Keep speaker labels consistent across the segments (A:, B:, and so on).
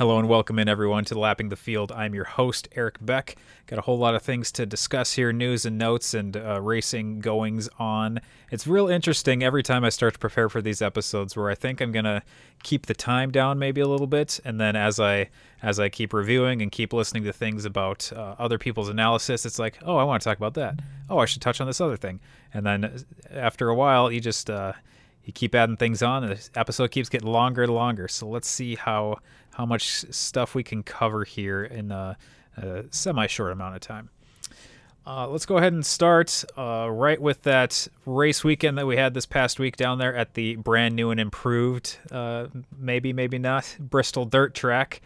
A: Hello and welcome in everyone to Lapping the Field. I'm your host Eric Beck. Got a whole lot of things to discuss here, news and notes and uh, racing goings on. It's real interesting every time I start to prepare for these episodes, where I think I'm gonna keep the time down maybe a little bit, and then as I as I keep reviewing and keep listening to things about uh, other people's analysis, it's like, oh, I want to talk about that. Oh, I should touch on this other thing, and then uh, after a while, you just uh, you keep adding things on, and the episode keeps getting longer and longer. So let's see how how much stuff we can cover here in a, a semi short amount of time. Uh, let's go ahead and start uh, right with that race weekend that we had this past week down there at the brand new and improved, uh, maybe, maybe not, Bristol Dirt Track.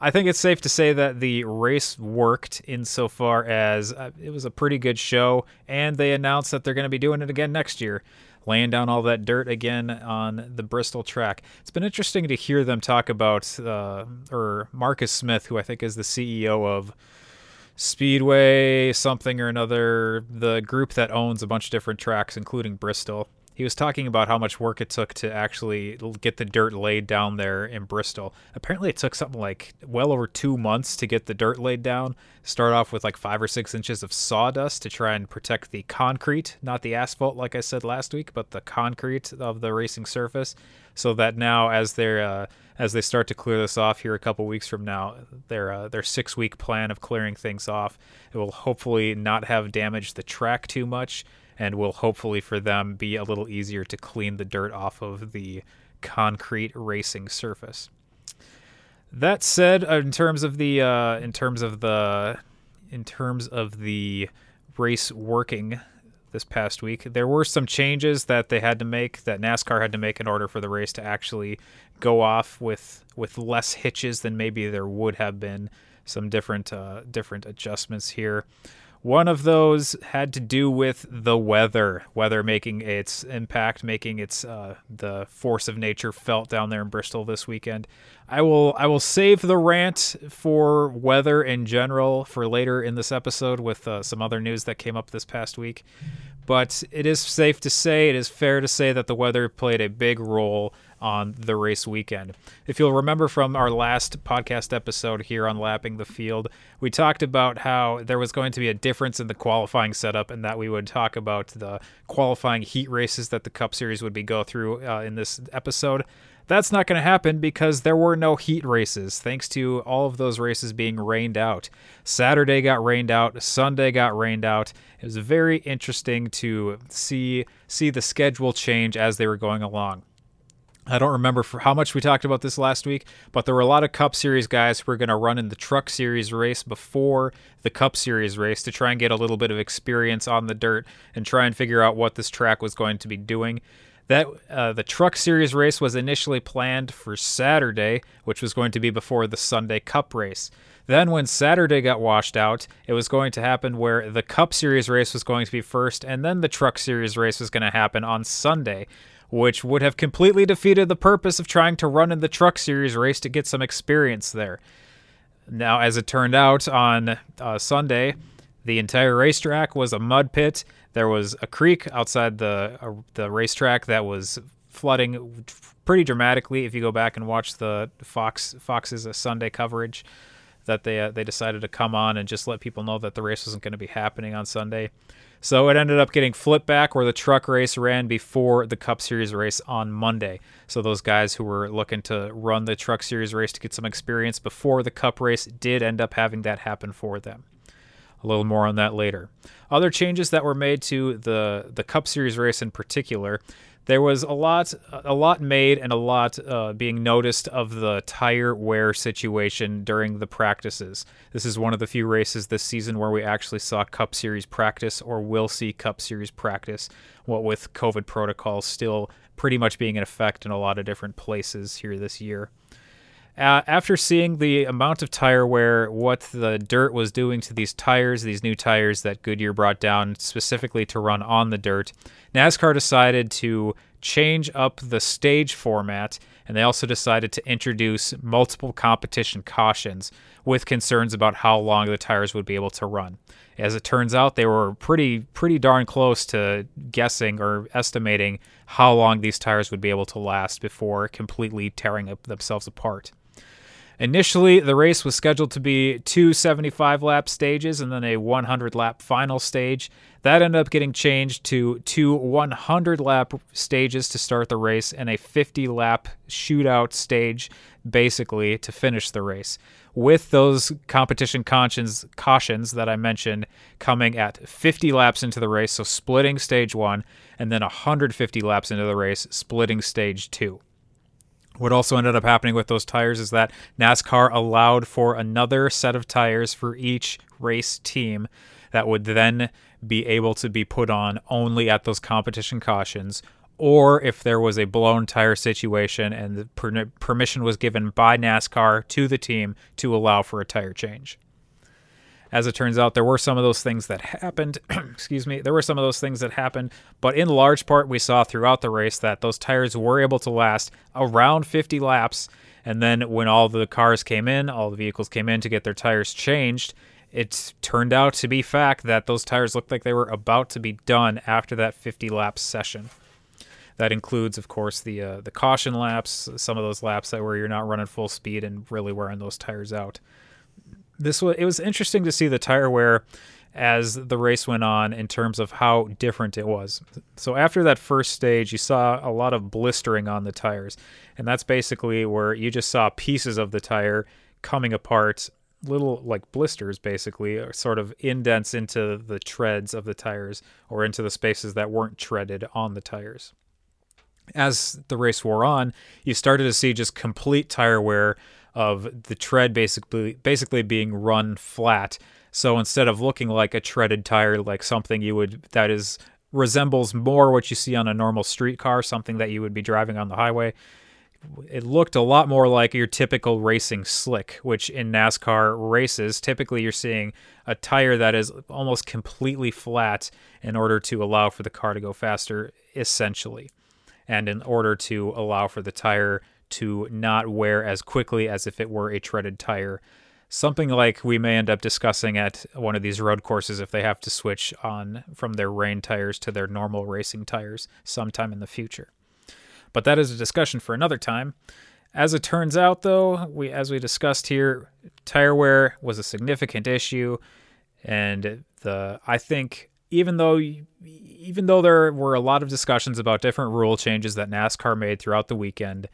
A: I think it's safe to say that the race worked insofar as uh, it was a pretty good show, and they announced that they're going to be doing it again next year laying down all that dirt again on the Bristol track. It's been interesting to hear them talk about, uh, or Marcus Smith, who I think is the CEO of Speedway something or another, the group that owns a bunch of different tracks, including Bristol he was talking about how much work it took to actually get the dirt laid down there in Bristol. Apparently, it took something like well over two months to get the dirt laid down. Start off with like five or six inches of sawdust to try and protect the concrete, not the asphalt, like I said last week, but the concrete of the racing surface. So that now, as they're uh, as they start to clear this off here a couple weeks from now, their uh, their six week plan of clearing things off, it will hopefully not have damaged the track too much and will hopefully for them be a little easier to clean the dirt off of the concrete racing surface. That said, uh, in terms of the uh, in terms of the in terms of the race working this past week, there were some changes that they had to make that NASCAR had to make in order for the race to actually go off with with less hitches than maybe there would have been. Some different uh, different adjustments here. One of those had to do with the weather, weather making its impact, making its uh, the force of nature felt down there in Bristol this weekend. I will I will save the rant for weather in general for later in this episode with uh, some other news that came up this past week. But it is safe to say, it is fair to say that the weather played a big role on the race weekend. If you'll remember from our last podcast episode here on Lapping the Field, we talked about how there was going to be a difference in the qualifying setup and that we would talk about the qualifying heat races that the Cup Series would be go through uh, in this episode. That's not going to happen because there were no heat races, thanks to all of those races being rained out. Saturday got rained out, Sunday got rained out. It was very interesting to see see the schedule change as they were going along. I don't remember for how much we talked about this last week, but there were a lot of Cup Series guys who were going to run in the Truck Series race before the Cup Series race to try and get a little bit of experience on the dirt and try and figure out what this track was going to be doing. That uh, the Truck Series race was initially planned for Saturday, which was going to be before the Sunday Cup race. Then, when Saturday got washed out, it was going to happen where the Cup Series race was going to be first, and then the Truck Series race was going to happen on Sunday which would have completely defeated the purpose of trying to run in the Truck Series race to get some experience there. Now, as it turned out on uh, Sunday, the entire racetrack was a mud pit. There was a creek outside the uh, the racetrack that was flooding pretty dramatically. If you go back and watch the Fox Fox's uh, Sunday coverage, that they uh, they decided to come on and just let people know that the race wasn't going to be happening on Sunday. So it ended up getting flipped back where the truck race ran before the Cup Series race on Monday. So those guys who were looking to run the Truck Series race to get some experience before the Cup race did end up having that happen for them. A little more on that later. Other changes that were made to the the Cup Series race in particular there was a lot a lot made and a lot uh, being noticed of the tire wear situation during the practices. This is one of the few races this season where we actually saw Cup Series practice or will see Cup Series practice. What with COVID protocols still pretty much being in effect in a lot of different places here this year. Uh, after seeing the amount of tire wear, what the dirt was doing to these tires, these new tires that Goodyear brought down specifically to run on the dirt, NASCAR decided to change up the stage format, and they also decided to introduce multiple competition cautions with concerns about how long the tires would be able to run. As it turns out, they were pretty pretty darn close to guessing or estimating how long these tires would be able to last before completely tearing themselves apart. Initially, the race was scheduled to be two 75 lap stages and then a 100 lap final stage. That ended up getting changed to two 100 lap stages to start the race and a 50 lap shootout stage, basically, to finish the race. With those competition cautions, cautions that I mentioned coming at 50 laps into the race, so splitting stage one, and then 150 laps into the race, splitting stage two. What also ended up happening with those tires is that NASCAR allowed for another set of tires for each race team that would then be able to be put on only at those competition cautions, or if there was a blown tire situation and the per- permission was given by NASCAR to the team to allow for a tire change. As it turns out, there were some of those things that happened. excuse me. There were some of those things that happened, but in large part, we saw throughout the race that those tires were able to last around 50 laps. And then when all the cars came in, all the vehicles came in to get their tires changed, it turned out to be fact that those tires looked like they were about to be done after that 50 lap session. That includes, of course, the uh, the caution laps, some of those laps that where you're not running full speed and really wearing those tires out this was it was interesting to see the tire wear as the race went on in terms of how different it was. So after that first stage, you saw a lot of blistering on the tires, and that's basically where you just saw pieces of the tire coming apart, little like blisters basically, or sort of indents into the treads of the tires or into the spaces that weren't treaded on the tires. As the race wore on, you started to see just complete tire wear of the tread basically basically being run flat. So instead of looking like a treaded tire, like something you would that is resembles more what you see on a normal street car, something that you would be driving on the highway. It looked a lot more like your typical racing slick, which in NASCAR races, typically you're seeing a tire that is almost completely flat in order to allow for the car to go faster, essentially. And in order to allow for the tire to not wear as quickly as if it were a treaded tire. Something like we may end up discussing at one of these road courses if they have to switch on from their rain tires to their normal racing tires sometime in the future. But that is a discussion for another time. As it turns out, though, we as we discussed here, tire wear was a significant issue, and the I think even though even though there were a lot of discussions about different rule changes that NASCAR made throughout the weekend,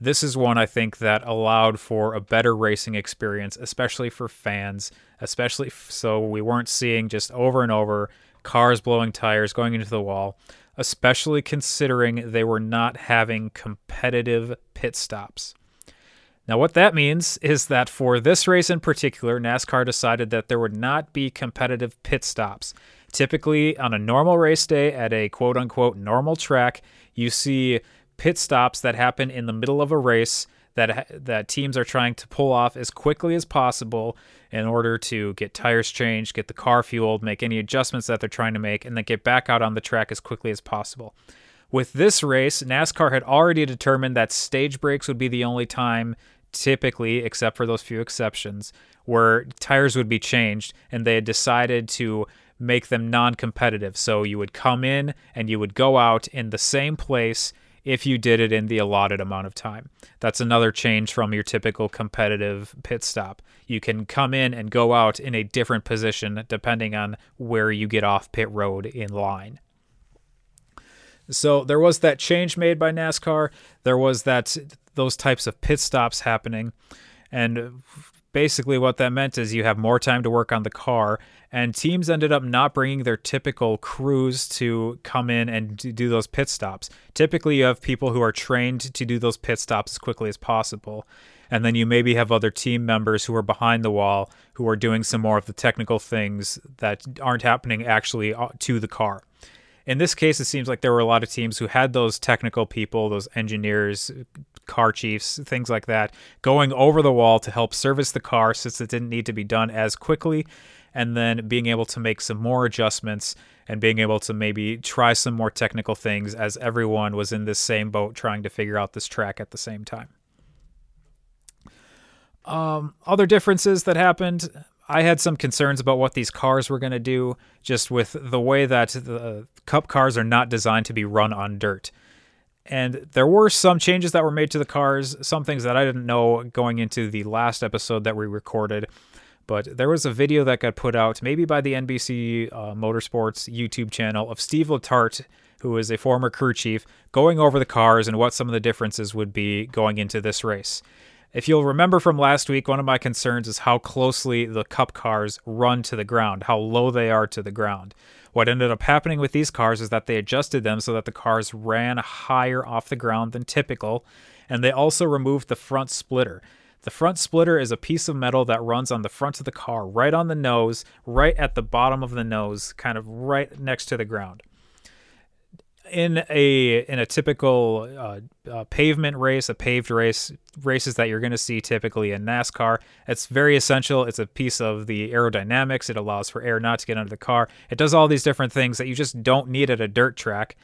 A: this is one I think that allowed for a better racing experience, especially for fans, especially f- so we weren't seeing just over and over cars blowing tires going into the wall, especially considering they were not having competitive pit stops. Now, what that means is that for this race in particular, NASCAR decided that there would not be competitive pit stops. Typically, on a normal race day at a quote unquote normal track, you see pit stops that happen in the middle of a race that that teams are trying to pull off as quickly as possible in order to get tires changed, get the car fueled, make any adjustments that they're trying to make, and then get back out on the track as quickly as possible. With this race, NASCAR had already determined that stage breaks would be the only time, typically, except for those few exceptions, where tires would be changed, and they had decided to make them non competitive. So you would come in and you would go out in the same place if you did it in the allotted amount of time. That's another change from your typical competitive pit stop. You can come in and go out in a different position depending on where you get off pit road in line. So there was that change made by NASCAR. There was that those types of pit stops happening and basically what that meant is you have more time to work on the car and teams ended up not bringing their typical crews to come in and do those pit stops. Typically, you have people who are trained to do those pit stops as quickly as possible. And then you maybe have other team members who are behind the wall who are doing some more of the technical things that aren't happening actually uh, to the car. In this case, it seems like there were a lot of teams who had those technical people, those engineers, car chiefs, things like that, going over the wall to help service the car since it didn't need to be done as quickly and then being able to make some more adjustments and being able to maybe try some more technical things as everyone was in this same boat trying to figure out this track at the same time. Um, other differences that happened I had some concerns about what these cars were going to do, just with the way that the Cup cars are not designed to be run on dirt. And there were some changes that were made to the cars, some things that I didn't know going into the last episode that we recorded. But there was a video that got put out, maybe by the NBC uh, Motorsports YouTube channel, of Steve Letarte, who is a former crew chief, going over the cars and what some of the differences would be going into this race. If you'll remember from last week, one of my concerns is how closely the Cup cars run to the ground, how low they are to the ground. What ended up happening with these cars is that they adjusted them so that the cars ran higher off the ground than typical, and they also removed the front splitter. The front splitter is a piece of metal that runs on the front of the car, right on the nose, right at the bottom of the nose, kind of right next to the ground in a in a typical uh, uh, pavement race, a paved race, races that you're going to see typically in NASCAR, it's very essential. It's a piece of the aerodynamics. It allows for air not to get under the car. It does all these different things that you just don't need at a dirt track.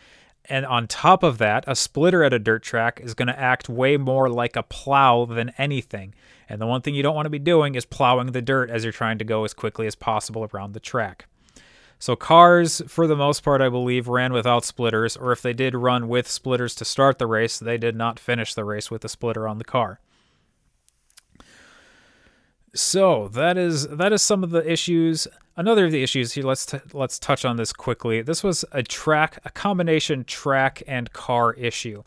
A: And on top of that, a splitter at a dirt track is going to act way more like a plow than anything. And the one thing you don't want to be doing is plowing the dirt as you're trying to go as quickly as possible around the track. So cars, for the most part, I believe, ran without splitters, or if they did run with splitters to start the race, they did not finish the race with a splitter on the car. So that is that is some of the issues. Another of the issues here. Let's t- let's touch on this quickly. This was a track, a combination track and car issue.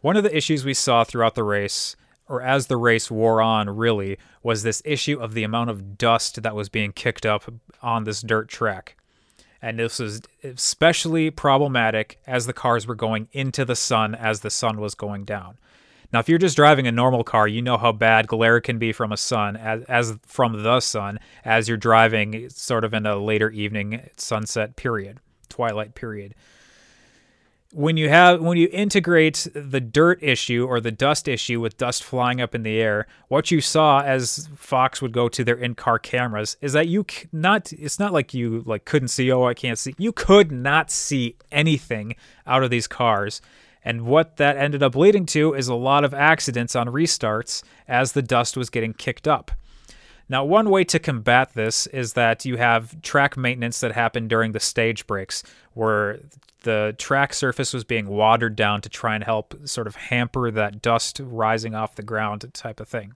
A: One of the issues we saw throughout the race, or as the race wore on, really, was this issue of the amount of dust that was being kicked up on this dirt track and this was especially problematic as the cars were going into the sun as the sun was going down. Now, if you're just driving a normal car, you know how bad glare can be from a sun, as, as from the sun, as you're driving sort of in a later evening sunset period, twilight period when you have when you integrate the dirt issue or the dust issue with dust flying up in the air what you saw as fox would go to their in-car cameras is that you not it's not like you like couldn't see oh i can't see. You could not see anything out of these cars. And what that ended up leading to is a lot of accidents on restarts as the dust was getting kicked up now, one way to combat this is that you have track maintenance that happened during the stage breaks, where the track surface was being watered down to try and help sort of hamper that dust rising off the ground type of thing.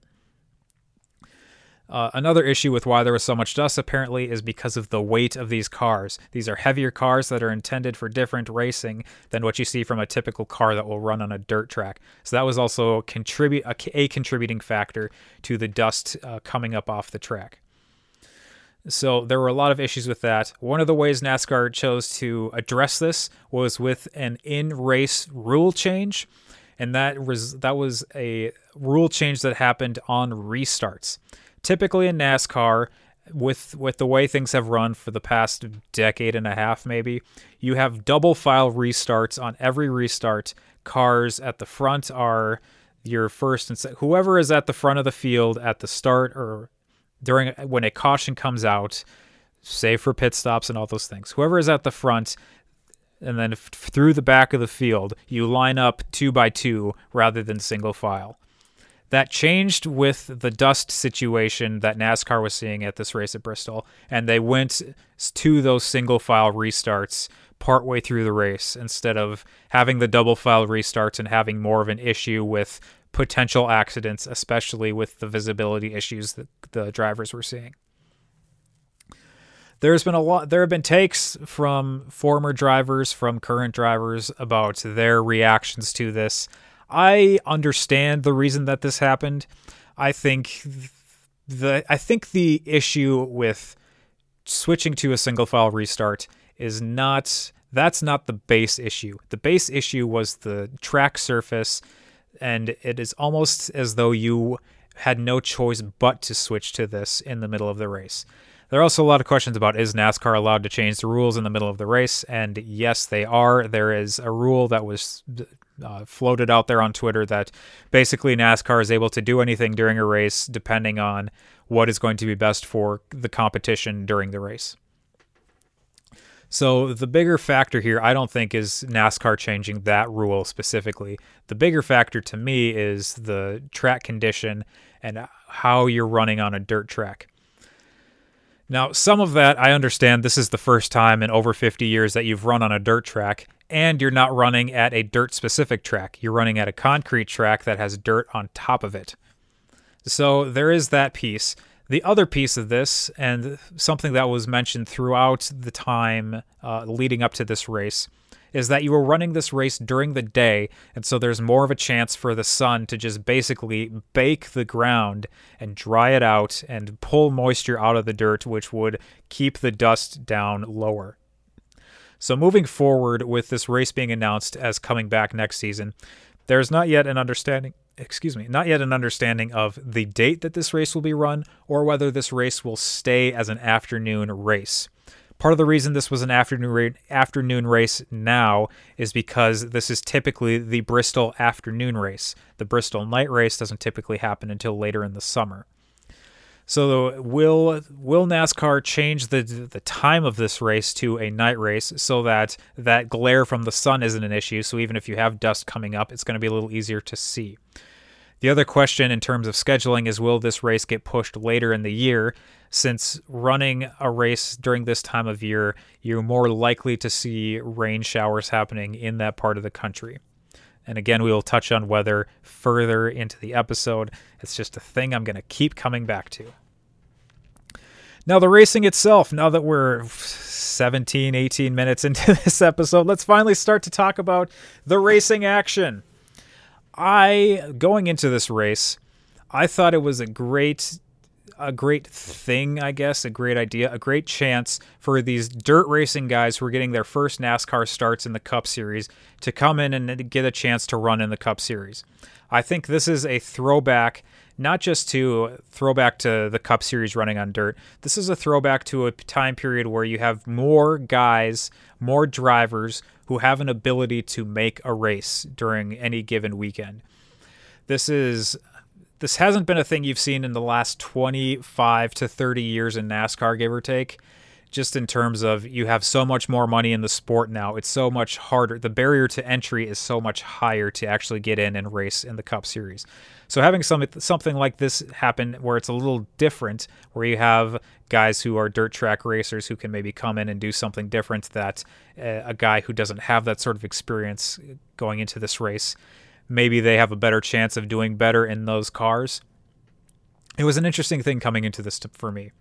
A: Uh, another issue with why there was so much dust apparently is because of the weight of these cars. These are heavier cars that are intended for different racing than what you see from a typical car that will run on a dirt track. So that was also contribute a, a contributing factor to the dust uh, coming up off the track. So there were a lot of issues with that. One of the ways NASCAR chose to address this was with an in-race rule change, and that was that was a rule change that happened on restarts. Typically in NASCAR, with with the way things have run for the past decade and a half maybe, you have double file restarts on every restart. Cars at the front are your first and se- whoever is at the front of the field at the start or during when a caution comes out, save for pit stops and all those things. Whoever is at the front and then f- through the back of the field, you line up two by two rather than single file. That changed with the dust situation that NASCAR was seeing at this race at Bristol, and they went to those single file restarts partway through the race instead of having the double file restarts and having more of an issue with potential accidents, especially with the visibility issues that the drivers were seeing. There's been a lot there have been takes from former drivers, from current drivers about their reactions to this. I understand the reason that this happened. I think the I think the issue with switching to a single file restart is not that's not the base issue. The base issue was the track surface and it is almost as though you had no choice but to switch to this in the middle of the race. There are also a lot of questions about is NASCAR allowed to change the rules in the middle of the race? And yes, they are. There is a rule that was uh, floated out there on Twitter that basically NASCAR is able to do anything during a race depending on what is going to be best for the competition during the race. So the bigger factor here, I don't think, is NASCAR changing that rule specifically. The bigger factor to me is the track condition and how you're running on a dirt track. Now, some of that I understand. This is the first time in over 50 years that you've run on a dirt track. And you're not running at a dirt specific track. You're running at a concrete track that has dirt on top of it. So there is that piece. The other piece of this, and something that was mentioned throughout the time uh, leading up to this race, is that you were running this race during the day, and so there's more of a chance for the sun to just basically bake the ground and dry it out and pull moisture out of the dirt, which would keep the dust down lower. So, moving forward with this race being announced as coming back next season, there's not yet an understanding excuse me, not yet an understanding of the date that this race will be run or whether this race will stay as an afternoon race. Part of the reason this was an afternoon ra- afternoon race now is because this is typically the Bristol afternoon race. The Bristol night race doesn't typically happen until later in the summer. So will will NASCAR change the the time of this race to a night race so that that glare from the sun isn't an issue? So even if you have dust coming up, it's going to be a little easier to see. The other question in terms of scheduling is will this race get pushed later in the year? Since running a race during this time of year, you're more likely to see rain showers happening in that part of the country. And again, we will touch on weather further into the episode. It's just a thing I'm going to keep coming back to. Now, the racing itself, now that we're 17, 18 minutes into this episode, let's finally start to talk about the racing action. I, going into this race, I thought it was a great a great thing, I guess, a great idea, a great chance for these dirt racing guys who are getting their first NASCAR starts in the Cup Series to come in and get a chance to run in the Cup Series. I think this is a throwback, not just to throwback to the Cup Series running on dirt. This is a throwback to a time period where you have more guys, more drivers who have an ability to make a race during any given weekend. This is this hasn't been a thing you've seen in the last 25 to 30 years in NASCAR, give or take. Just in terms of you have so much more money in the sport now, it's so much harder. The barrier to entry is so much higher to actually get in and race in the Cup Series. So having some something like this happen, where it's a little different, where you have guys who are dirt track racers who can maybe come in and do something different that uh, a guy who doesn't have that sort of experience going into this race maybe they have a better chance of doing better in those cars. It was an interesting thing coming into this for me.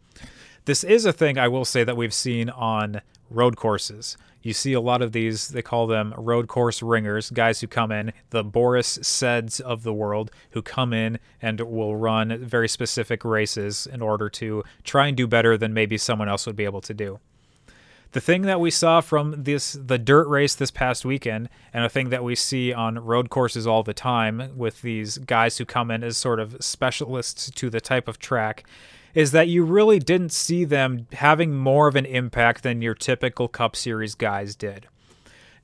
A: This is a thing I will say that we've seen on road courses. You see a lot of these, they call them road course ringers, guys who come in, the Boris Saids of the world, who come in and will run very specific races in order to try and do better than maybe someone else would be able to do the thing that we saw from this the dirt race this past weekend and a thing that we see on road courses all the time with these guys who come in as sort of specialists to the type of track is that you really didn't see them having more of an impact than your typical cup series guys did.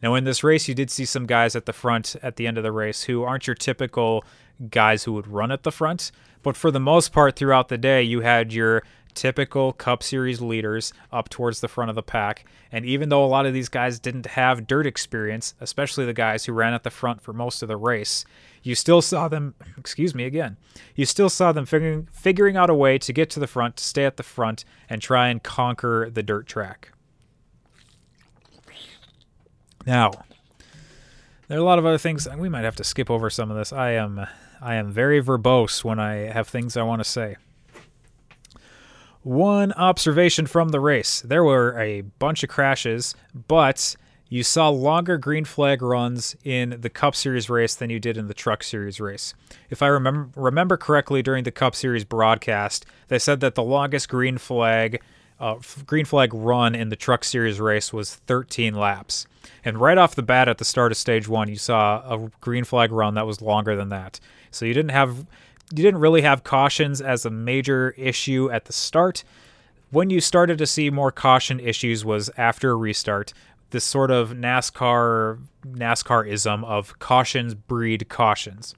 A: Now in this race you did see some guys at the front at the end of the race who aren't your typical guys who would run at the front but for the most part throughout the day you had your typical Cup Series leaders up towards the front of the pack. And even though a lot of these guys didn't have dirt experience, especially the guys who ran at the front for most of the race, you still saw them, excuse me again, you still saw them figuring, figuring out a way to get to the front, to stay at the front, and try and conquer the dirt track. Now, there are a lot of other things. We might have to skip over some of this. I am I am very verbose when I have things I want to say. One observation from the race there were a bunch of crashes, but you saw longer green flag runs in the Cup Series race than you did in the Truck Series race. If I remember remember correctly during the Cup Series broadcast, they said that the longest green flag uh, green flag run in the Truck Series race was 13 laps. And right off the bat at the start of stage 1, you saw a green flag run that was longer than that. So you didn't have you didn't really have cautions as a major issue at the start. When you started to see more caution issues was after a restart. This sort of NASCAR NASCARism of cautions breed cautions.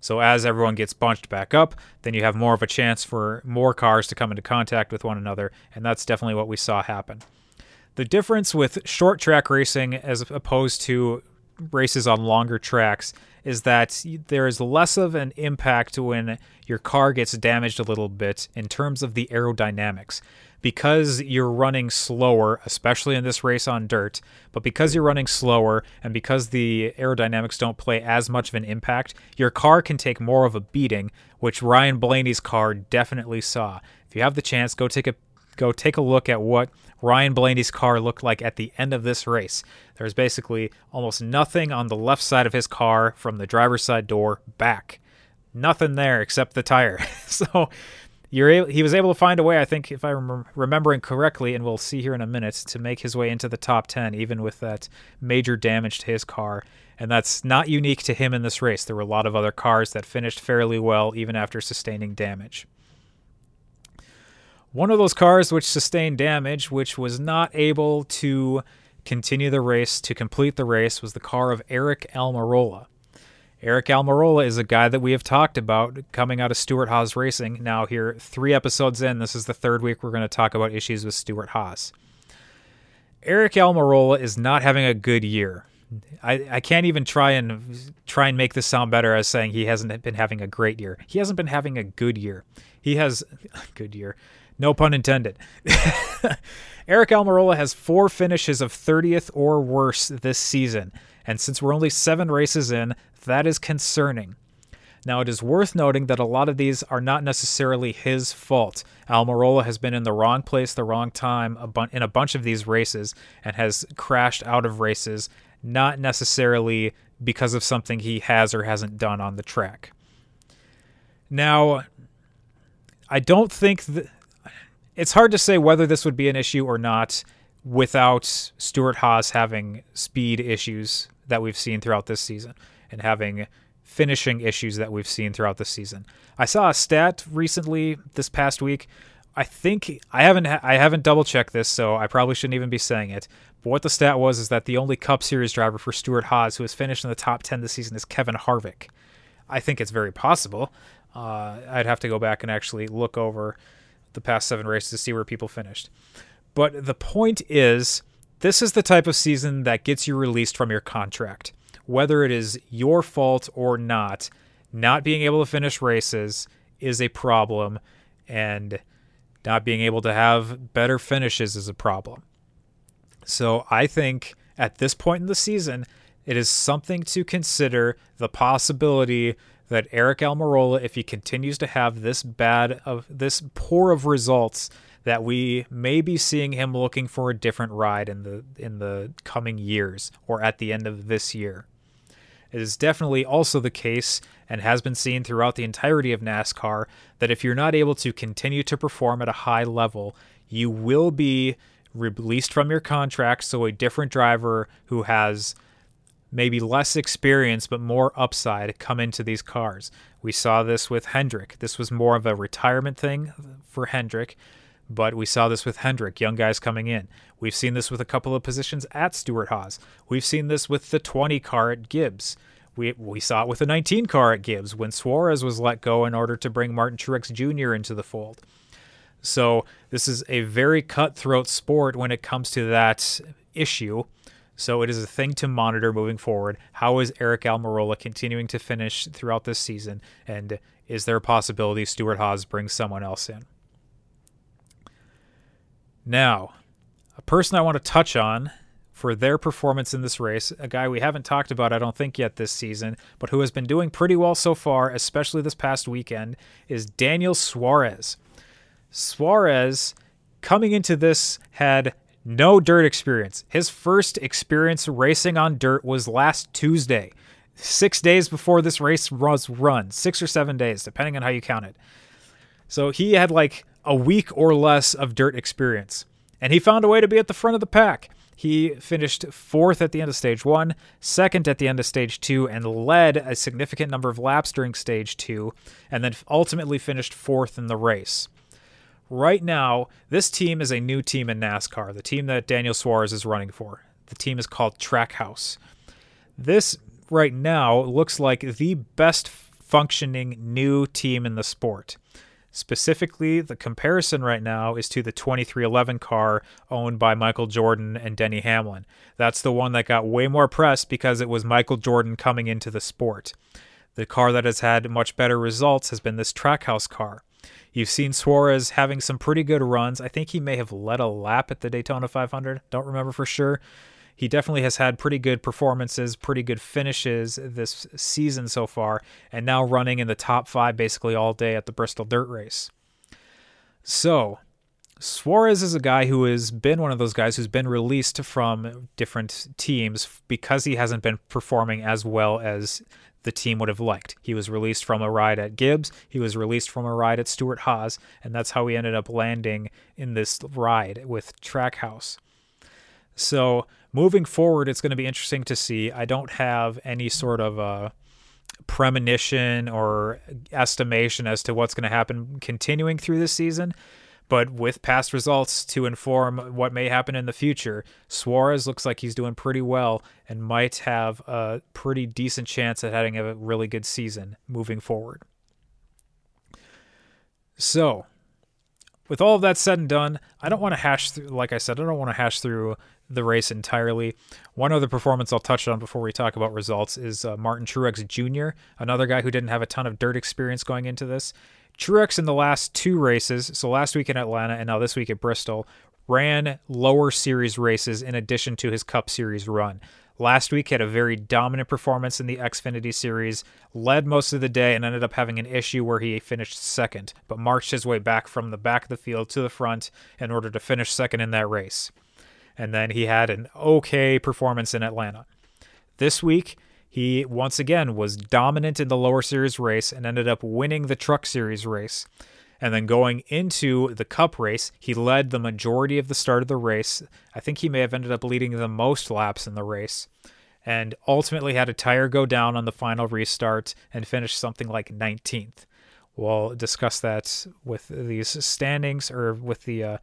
A: So as everyone gets bunched back up, then you have more of a chance for more cars to come into contact with one another, and that's definitely what we saw happen. The difference with short track racing as opposed to races on longer tracks is that there is less of an impact when your car gets damaged a little bit in terms of the aerodynamics because you're running slower, especially in this race on dirt, but because you're running slower and because the aerodynamics don't play as much of an impact, your car can take more of a beating, which Ryan Blaney's car definitely saw. If you have the chance, go take a go take a look at what Ryan Blaney's car looked like at the end of this race. There's basically almost nothing on the left side of his car from the driver's side door back. Nothing there except the tire. so you're able, he was able to find a way, I think, if I'm remembering correctly, and we'll see here in a minute, to make his way into the top 10, even with that major damage to his car. And that's not unique to him in this race. There were a lot of other cars that finished fairly well, even after sustaining damage. One of those cars which sustained damage, which was not able to continue the race, to complete the race, was the car of Aric Almirola. Aric Almirola is a guy that we have talked about coming out of Stewart-Haas Racing. Now, here, three episodes in, this is the third week we're going to talk about issues with Stewart-Haas. Aric Almirola is not having a good year. I, I can't even try and try and make this sound better as saying he hasn't been having a great year. He hasn't been having a good year. He has a good year. No pun intended. Aric Almirola has four finishes of 30th or worse this season. And since we're only seven races in, that is concerning. Now, it is worth noting that a lot of these are not necessarily his fault. Almirola has been in the wrong place, the wrong time in a bunch of these races and has crashed out of races, not necessarily because of something he has or hasn't done on the track. Now, I don't think that it's hard to say whether this would be an issue or not without Stewart-Haas having speed issues that we've seen throughout this season and having finishing issues that we've seen throughout the season. I saw a stat recently this past week. I think I haven't I haven't double checked this, so I probably shouldn't even be saying it. But what the stat was is that the only Cup Series driver for Stewart-Haas who has finished in the top ten this season is Kevin Harvick. I think it's very possible. Uh, I'd have to go back and actually look over the past seven races to see where people finished. But the point is, this is the type of season that gets you released from your contract whether it is your fault or not, not being able to finish races is a problem, and not being able to have better finishes is a problem. So I think at this point in the season, it is something to consider the possibility that Aric Almirola, if he continues to have this bad of this poor of results, that we may be seeing him looking for a different ride in the in the coming years or at the end of this year. It is definitely also the case, and has been seen throughout the entirety of NASCAR, that if you're not able to continue to perform at a high level, you will be released from your contract. So a different driver who has maybe less experience but more upside come into these cars. We saw this with Hendrick. This was more of a retirement thing for Hendrick, but we saw this with Hendrick, young guys coming in. We've seen this with a couple of positions at Stewart-Haas. We've seen this with the 20 car at Gibbs. We, we saw it with the 19 car at Gibbs when Suarez was let go in order to bring Martin Truex Jr. into the fold. So this is a very cutthroat sport when it comes to that issue. So it is a thing to monitor moving forward. How is Aric Almirola continuing to finish throughout this season? And is there a possibility Stewart-Haas brings someone else in? Now, a person I want to touch on for their performance in this race, a guy we haven't talked about, I don't think, yet this season, but who has been doing pretty well so far, especially this past weekend, is Daniel Suarez. Suarez, coming into this, had no dirt experience. His first experience racing on dirt was last Tuesday, six days before this race was run, six or seven days, depending on how you count it. So he had like a week or less of dirt experience. And he found a way to be at the front of the pack. He finished fourth at the end of stage one, second at the end of stage two, and led a significant number of laps during stage two, and then ultimately finished fourth in the race. Right now, this team is a new team in NASCAR, the team that Daniel Suarez is running for. The team is called Trackhouse. This, right now, looks like the best functioning new team in the sport. Specifically, the comparison right now is to the 2311 car owned by Michael Jordan and Denny Hamlin. That's the one that got way more press because it was Michael Jordan coming into the sport. The car that has had much better results has been this Trackhouse car. You've seen Suarez having some pretty good runs. I think he may have led a lap at the Daytona 500. Don't remember for sure. He definitely has had pretty good performances, pretty good finishes this season so far, and now running in the top five basically all day at the Bristol Dirt Race. So, Suarez is a guy who has been one of those guys who's been released from different teams because he hasn't been performing as well as the team would have liked. He was released from a ride at Gibbs, he was released from a ride at Stewart Haas, and that's how he ended up landing in this ride with Trackhouse. So moving forward, it's going to be interesting to see. I don't have any sort of uh, premonition or estimation as to what's going to happen continuing through this season. But with past results to inform what may happen in the future, Suarez looks like he's doing pretty well and might have a pretty decent chance at having a really good season moving forward. So, with all of that said and done, I don't want to hash through, like I said, I don't want to hash through the race entirely. One other performance I'll touch on before we talk about results is uh, Martin Truex Jr., another guy who didn't have a ton of dirt experience going into this. Truex in the last two races, so last week in Atlanta and now this week at Bristol, ran lower series races in addition to his Cup Series run. Last week had a very dominant performance in the Xfinity Series, led most of the day, and ended up having an issue where he finished second, but marched his way back from the back of the field to the front in order to finish second in that race and then he had an okay performance in Atlanta. This week, he once again was dominant in the lower series race and ended up winning the truck series race. And then going into the cup race, he led the majority of the start of the race. I think he may have ended up leading the most laps in the race. And ultimately had a tire go down on the final restart and finished something like 19th. We'll discuss that with these standings or with the uh,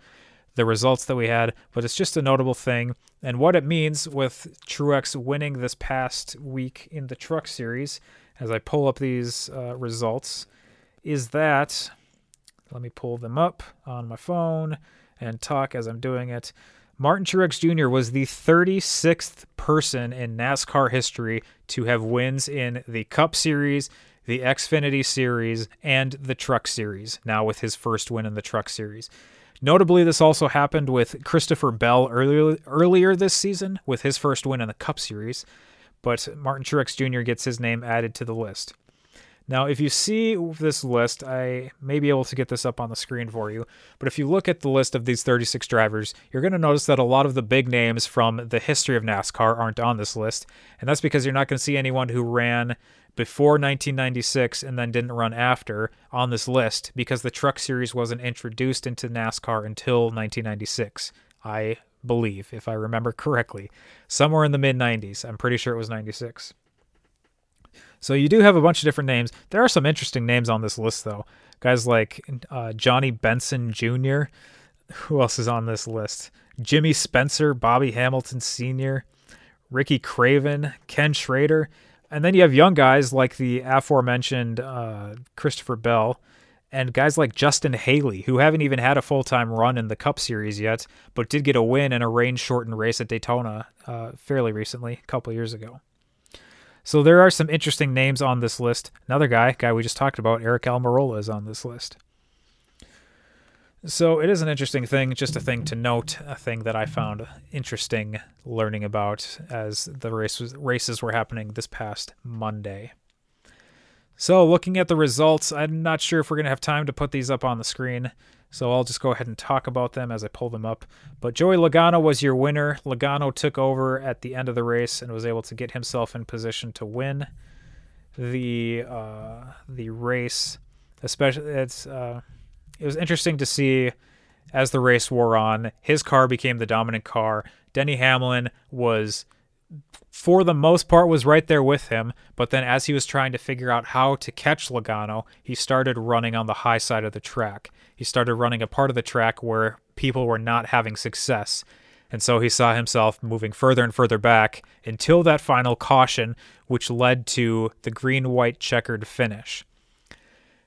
A: the results that we had, but it's just a notable thing. And what it means with Truex winning this past week in the Truck Series, as I pull up these uh, results, is that let me pull them up on my phone and talk as I'm doing it. Martin Truex Jr. was the 36th person in NASCAR history to have wins in the Cup Series, the Xfinity Series, and the Truck Series, now with his first win in the Truck Series. Notably, this also happened with Christopher Bell earlier earlier this season with his first win in the Cup Series, but Martin Truex Jr. gets his name added to the list. Now, if you see this list, I may be able to get this up on the screen for you, but if you look at the list of these 36 drivers, you're going to notice that a lot of the big names from the history of NASCAR aren't on this list, and that's because you're not going to see anyone who ran before 1996 and then didn't run after on this list because the Truck Series wasn't introduced into NASCAR until 1996. I believe, if I remember correctly, somewhere in the mid 90s. I'm pretty sure it was 96. So you do have a bunch of different names. There are some interesting names on this list, though. Guys like uh, Johnny Benson Jr. Who else is on this list? Jimmy Spencer, Bobby Hamilton Sr., Ricky Craven, Ken Schrader. And then you have young guys like the aforementioned uh, Christopher Bell and guys like Justin Haley, who haven't even had a full time run in the Cup Series yet, but did get a win in a rain shortened race at Daytona uh, fairly recently, a couple years ago. So there are some interesting names on this list. Another guy, guy we just talked about, Aric Almirola, is on this list. So it is an interesting thing, just a thing to note, a thing that I found interesting learning about as the races races were happening this past Monday. So looking at the results, I'm not sure if we're gonna have time to put these up on the screen. So I'll just go ahead and talk about them as I pull them up. But Joey Logano was your winner. Logano took over at the end of the race and was able to get himself in position to win the uh, the race. Especially, it's uh, it was interesting to see as the race wore on. His car became the dominant car. Denny Hamlin was for the most part was right there with him, but then as he was trying to figure out how to catch Logano, he started running on the high side of the track. He started running a part of the track where people were not having success. And so he saw himself moving further and further back until that final caution, which led to the green white checkered finish.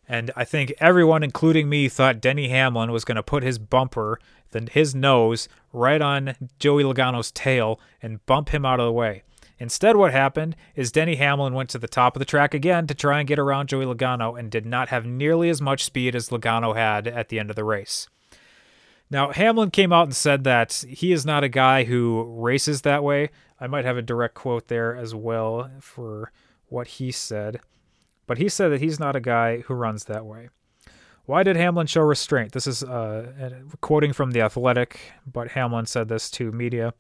A: And I think everyone, including me, thought Denny Hamlin was going to put his bumper, then his nose, right on Joey Logano's tail and bump him out of the way. Instead, what happened is Denny Hamlin went to the top of the track again to try and get around Joey Logano and did not have nearly as much speed as Logano had at the end of the race. Now, Hamlin came out and said that he is not a guy who races that way. I might have a direct quote there as well for what he said. But he said that he's not a guy who runs that way. Why did Hamlin show restraint? This is uh, quoting from The Athletic, but Hamlin said this to media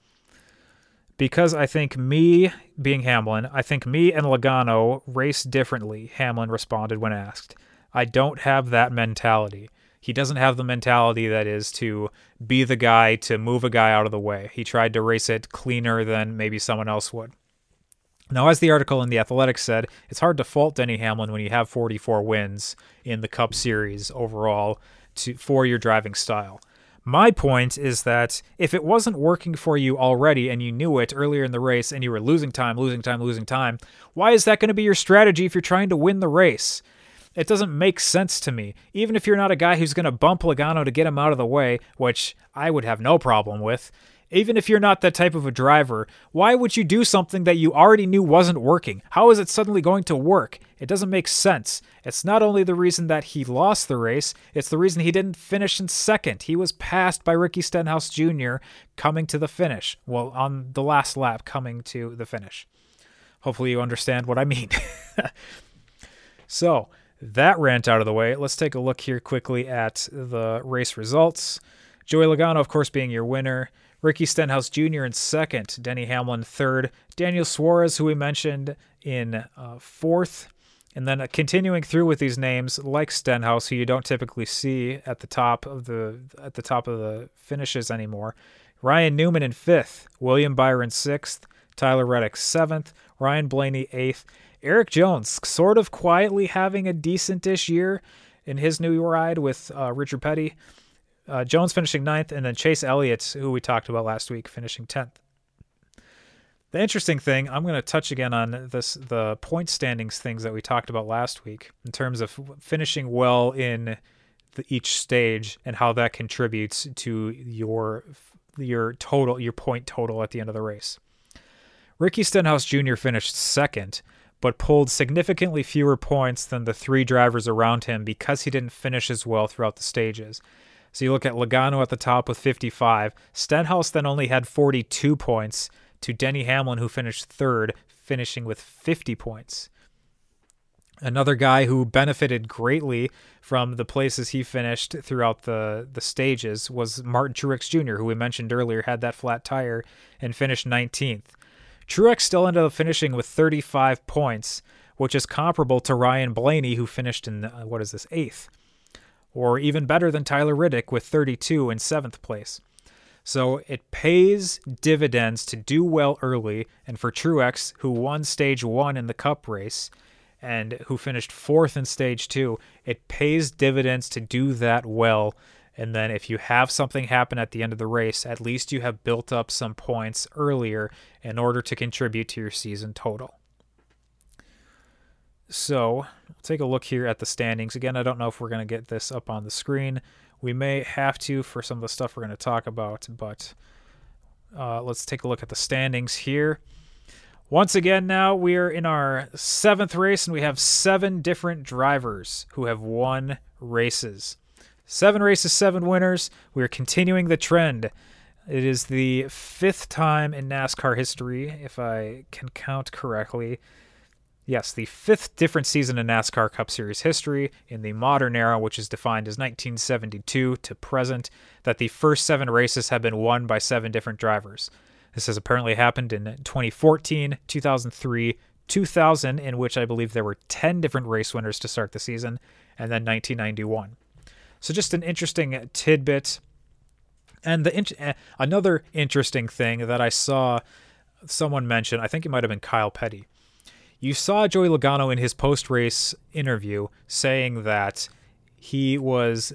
A: because I think me, being Hamlin, I think me and Logano race differently, Hamlin responded when asked. I don't have that mentality. He doesn't have the mentality that is to be the guy to move a guy out of the way. He tried to race it cleaner than maybe someone else would. Now, as the article in The Athletic said, it's hard to fault Denny Hamlin when you have 44 wins in the Cup Series overall to, for your driving style. My point is that if it wasn't working for you already and you knew it earlier in the race and you were losing time, losing time, losing time, why is that going to be your strategy if you're trying to win the race? It doesn't make sense to me. Even if you're not a guy who's going to bump Logano to get him out of the way, which I would have no problem with, even if you're not that type of a driver, why would you do something that you already knew wasn't working? How is it suddenly going to work? It doesn't make sense. It's not only the reason that he lost the race, it's the reason he didn't finish in second. He was passed by Ricky Stenhouse Jr. coming to the finish. Well, on the last lap, coming to the finish. Hopefully, you understand what I mean. so, that rant out of the way, let's take a look here quickly at the race results. Joey Logano, of course, being your winner. Ricky Stenhouse Jr. in second, Denny Hamlin third, Daniel Suarez, who we mentioned in uh, fourth, and then uh, continuing through with these names like Stenhouse, who you don't typically see at the top of the at the top of the finishes anymore. Ryan Newman in fifth, William Byron sixth, Tyler Reddick seventh, Ryan Blaney eighth, Erik Jones sort of quietly having a decent-ish year in his new ride with uh, Richard Petty. Uh, Jones finishing ninth, and then Chase Elliott, who we talked about last week, finishing tenth. The interesting thing, I'm going to touch again on this the point standings things that we talked about last week in terms of finishing well in the, each stage and how that contributes to your your total your point total at the end of the race. Ricky Stenhouse Jr. finished second, but pulled significantly fewer points than the three drivers around him because he didn't finish as well throughout the stages. So you look at Logano at the top with 55. Stenhouse then only had 42 points to Denny Hamlin, who finished third, finishing with 50 points. Another guy who benefited greatly from the places he finished throughout the, the stages was Martin Truex Jr., who we mentioned earlier had that flat tire and finished 19th. Truex still ended up finishing with 35 points, which is comparable to Ryan Blaney, who finished in, what is this, eighth or even better than Tyler Reddick with 32 in seventh place. So it pays dividends to do well early, and for Truex, who won stage one in the cup race and who finished fourth in stage two, it pays dividends to do that well. And then if you have something happen at the end of the race, at least you have built up some points earlier in order to contribute to your season total. So take a look here at the standings. Again, I don't know if we're going to get this up on the screen. We may have to for some of the stuff we're going to talk about, but uh, let's take a look at the standings here. Once again, now we are in our seventh race, and we have seven different drivers who have won races. Seven races, seven winners. We are continuing the trend. It is the fifth time in NASCAR history, if I can count correctly, Yes, the fifth different season in NASCAR Cup Series history in the modern era, which is defined as 1972 to present, that the first seven races have been won by seven different drivers. This has apparently happened in 2014, 2003, 2000, in which I believe there were 10 different race winners to start the season, and then 1991. So just an interesting tidbit. And the uh, another interesting thing that I saw someone mention, I think it might have been Kyle Petty you saw Joey Logano in his post race interview saying that he was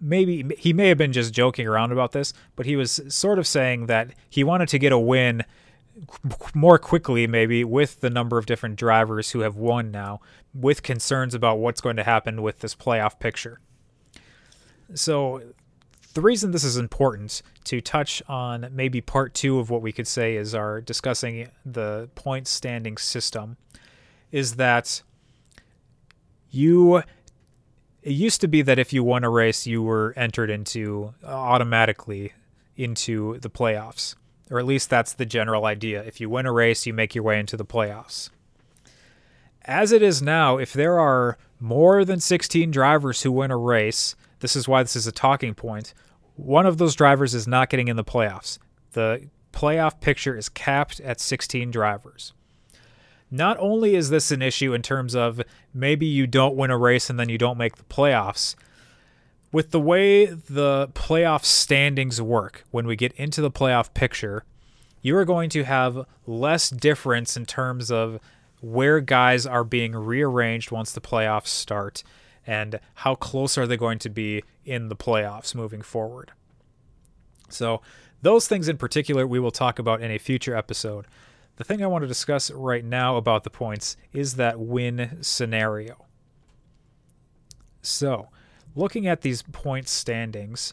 A: maybe he may have been just joking around about this, but he was sort of saying that he wanted to get a win more quickly, maybe, with the number of different drivers who have won now, with concerns about what's going to happen with this playoff picture. So, the reason this is important to touch on maybe part two of what we could say is our discussing the point standing system is that you it used to be that if you won a race you were entered into uh, automatically into the playoffs or at least that's the general idea. If you win a race you make your way into the playoffs. As it is now if there are more than 16 drivers who win a race this is why this is a talking point one of those drivers is not getting in the playoffs. The playoff picture is capped at 16 drivers. Not only is this an issue in terms of maybe you don't win a race and then you don't make the playoffs, with the way the playoff standings work, when we get into the playoff picture, you are going to have less difference in terms of where guys are being rearranged once the playoffs start and how close are they going to be in the playoffs moving forward. So, those things in particular we will talk about in a future episode. The thing I want to discuss right now about the points is that win scenario. So, looking at these point standings,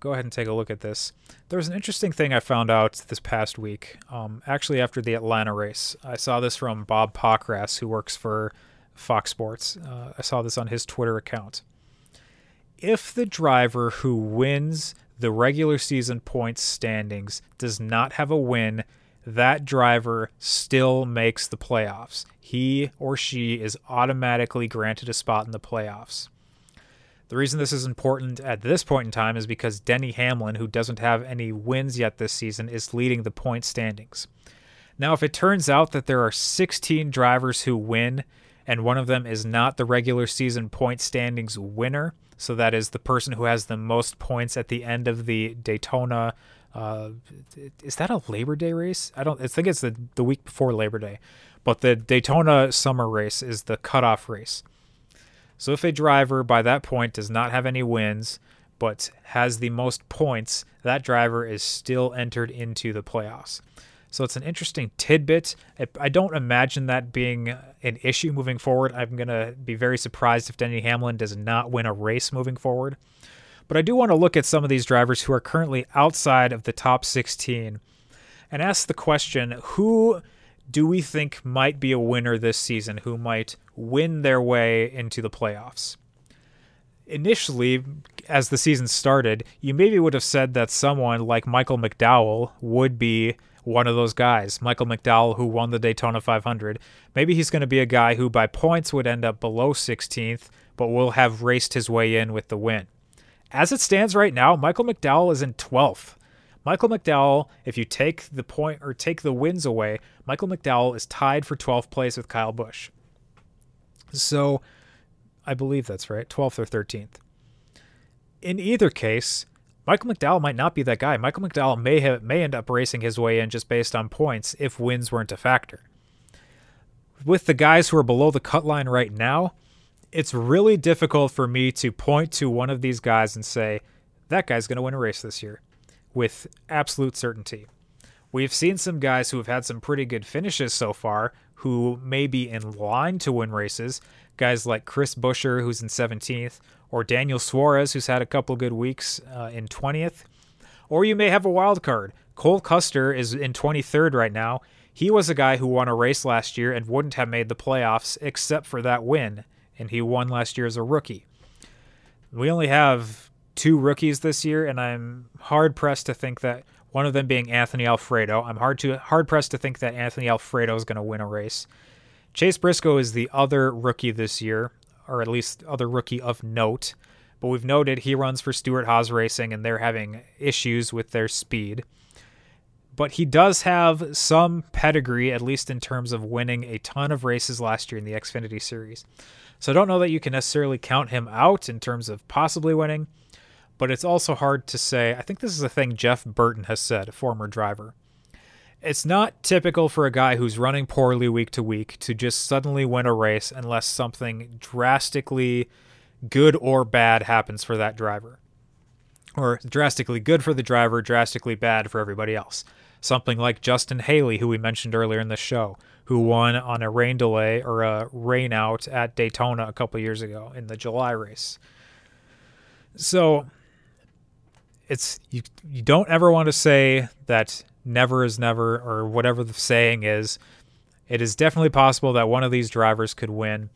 A: go ahead and take a look at this. There's an interesting thing I found out this past week, um, actually after the Atlanta race. I saw this from Bob Pockrass, who works for Fox Sports. Uh, I saw this on his Twitter account. If the driver who wins the regular season points standings does not have a win that driver still makes the playoffs. He or she is automatically granted a spot in the playoffs. The reason this is important at this point in time is because Denny Hamlin, who doesn't have any wins yet this season, is leading the point standings. Now, if it turns out that there are 16 drivers who win, and one of them is not the regular season point standings winner, so that is the person who has the most points at the end of the Daytona uh, is that a Labor Day race? I don't. I think it's the the week before Labor Day, but the Daytona Summer Race is the cutoff race. So if a driver by that point does not have any wins, but has the most points, that driver is still entered into the playoffs. So it's an interesting tidbit. I don't imagine that being an issue moving forward. I'm going to be very surprised if Denny Hamlin does not win a race moving forward. But I do want to look at some of these drivers who are currently outside of the top 16 and ask the question who do we think might be a winner this season, who might win their way into the playoffs? Initially, as the season started, you maybe would have said that someone like Michael McDowell would be one of those guys. Michael McDowell, who won the Daytona 500. Maybe he's going to be a guy who, by points, would end up below 16th, but will have raced his way in with the win. As it stands right now, Michael McDowell is in 12th. Michael McDowell, if you take the point or take the wins away, Michael McDowell is tied for 12th place with Kyle Busch. So I believe that's right, 12th or 13th. In either case, Michael McDowell might not be that guy. Michael McDowell may have may end up racing his way in just based on points if wins weren't a factor. With the guys who are below the cut line right now, it's really difficult for me to point to one of these guys and say, that guy's going to win a race this year with absolute certainty. We've seen some guys who have had some pretty good finishes so far who may be in line to win races. Guys like Chris Buescher, who's in 17th, or Daniel Suarez, who's had a couple good weeks uh, in 20th. Or you may have a wild card. Cole Custer is in 23rd right now. He was a guy who won a race last year and wouldn't have made the playoffs except for that win and he won last year as a rookie. We only have two rookies this year, and I'm hard pressed to think that one of them being Anthony Alfredo. I'm hard to hard pressed to think that Anthony Alfredo is going to win a race. Chase Briscoe is the other rookie this year, or at least other rookie of note. But we've noted he runs for Stewart-Haas Racing, and they're having issues with their speed. But he does have some pedigree, at least in terms of winning a ton of races last year in the Xfinity Series. So I don't know that you can necessarily count him out in terms of possibly winning, but it's also hard to say. I think this is a thing Jeff Burton has said, a former driver. It's not typical for a guy who's running poorly week to week to just suddenly win a race unless something drastically good or bad happens for that driver. Or drastically good for the driver, drastically bad for everybody else. Something like Justin Haley, who we mentioned earlier in the show, who won on a rain delay or a rain out at Daytona a couple years ago in the July race. So it's you you don't ever want to say that never is never or whatever the saying is. It is definitely possible that one of these drivers could win.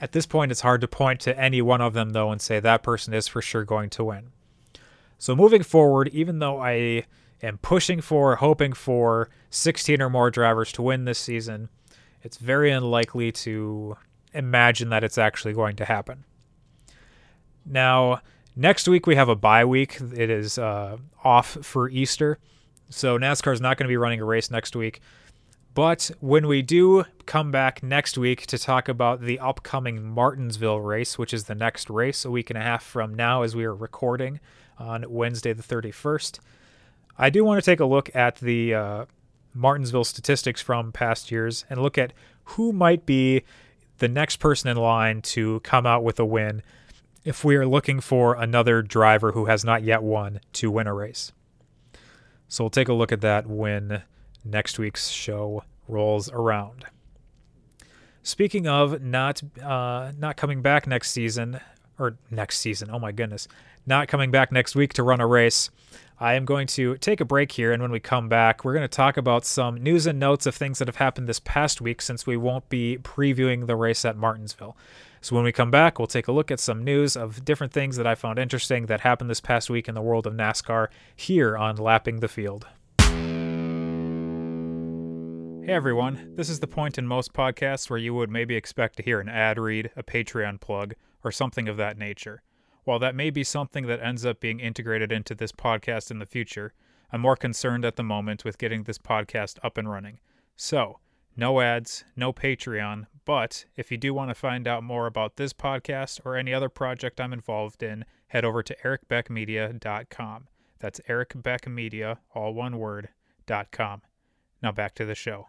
A: At this point, it's hard to point to any one of them, though, and say that person is for sure going to win. So, moving forward, even though I am pushing for, hoping for 16 or more drivers to win this season, it's very unlikely to imagine that it's actually going to happen. Now, next week we have a bye week. It is uh, off for Easter. So, NASCAR is not going to be running a race next week. But when we do come back next week to talk about the upcoming Martinsville race, which is the next race a week and a half from now as we are recording on Wednesday the 31st, I do want to take a look at the uh, Martinsville statistics from past years and look at who might be the next person in line to come out with a win if we are looking for another driver who has not yet won to win a race. So we'll take a look at that when next week's show rolls around. Speaking of not uh, not coming back next season or next season, oh my goodness, not coming back next week to run a race. I am going to take a break here, and when we come back, we're going to talk about some news and notes of things that have happened this past week since we won't be previewing the race at Martinsville. So when we come back, we'll take a look at some news of different things that I found interesting that happened this past week in the world of NASCAR here on Lapping the Field. Hey everyone, this is the point in most podcasts where you would maybe expect to hear an ad read, a Patreon plug, or something of that nature. While that may be something that ends up being integrated into this podcast in the future, I'm more concerned at the moment with getting this podcast up and running. So, no ads, no Patreon, but if you do want to find out more about this podcast or any other project I'm involved in, head over to ericbeckmedia.com. That's ericbeckmedia, all one word, .com. Now back to the show.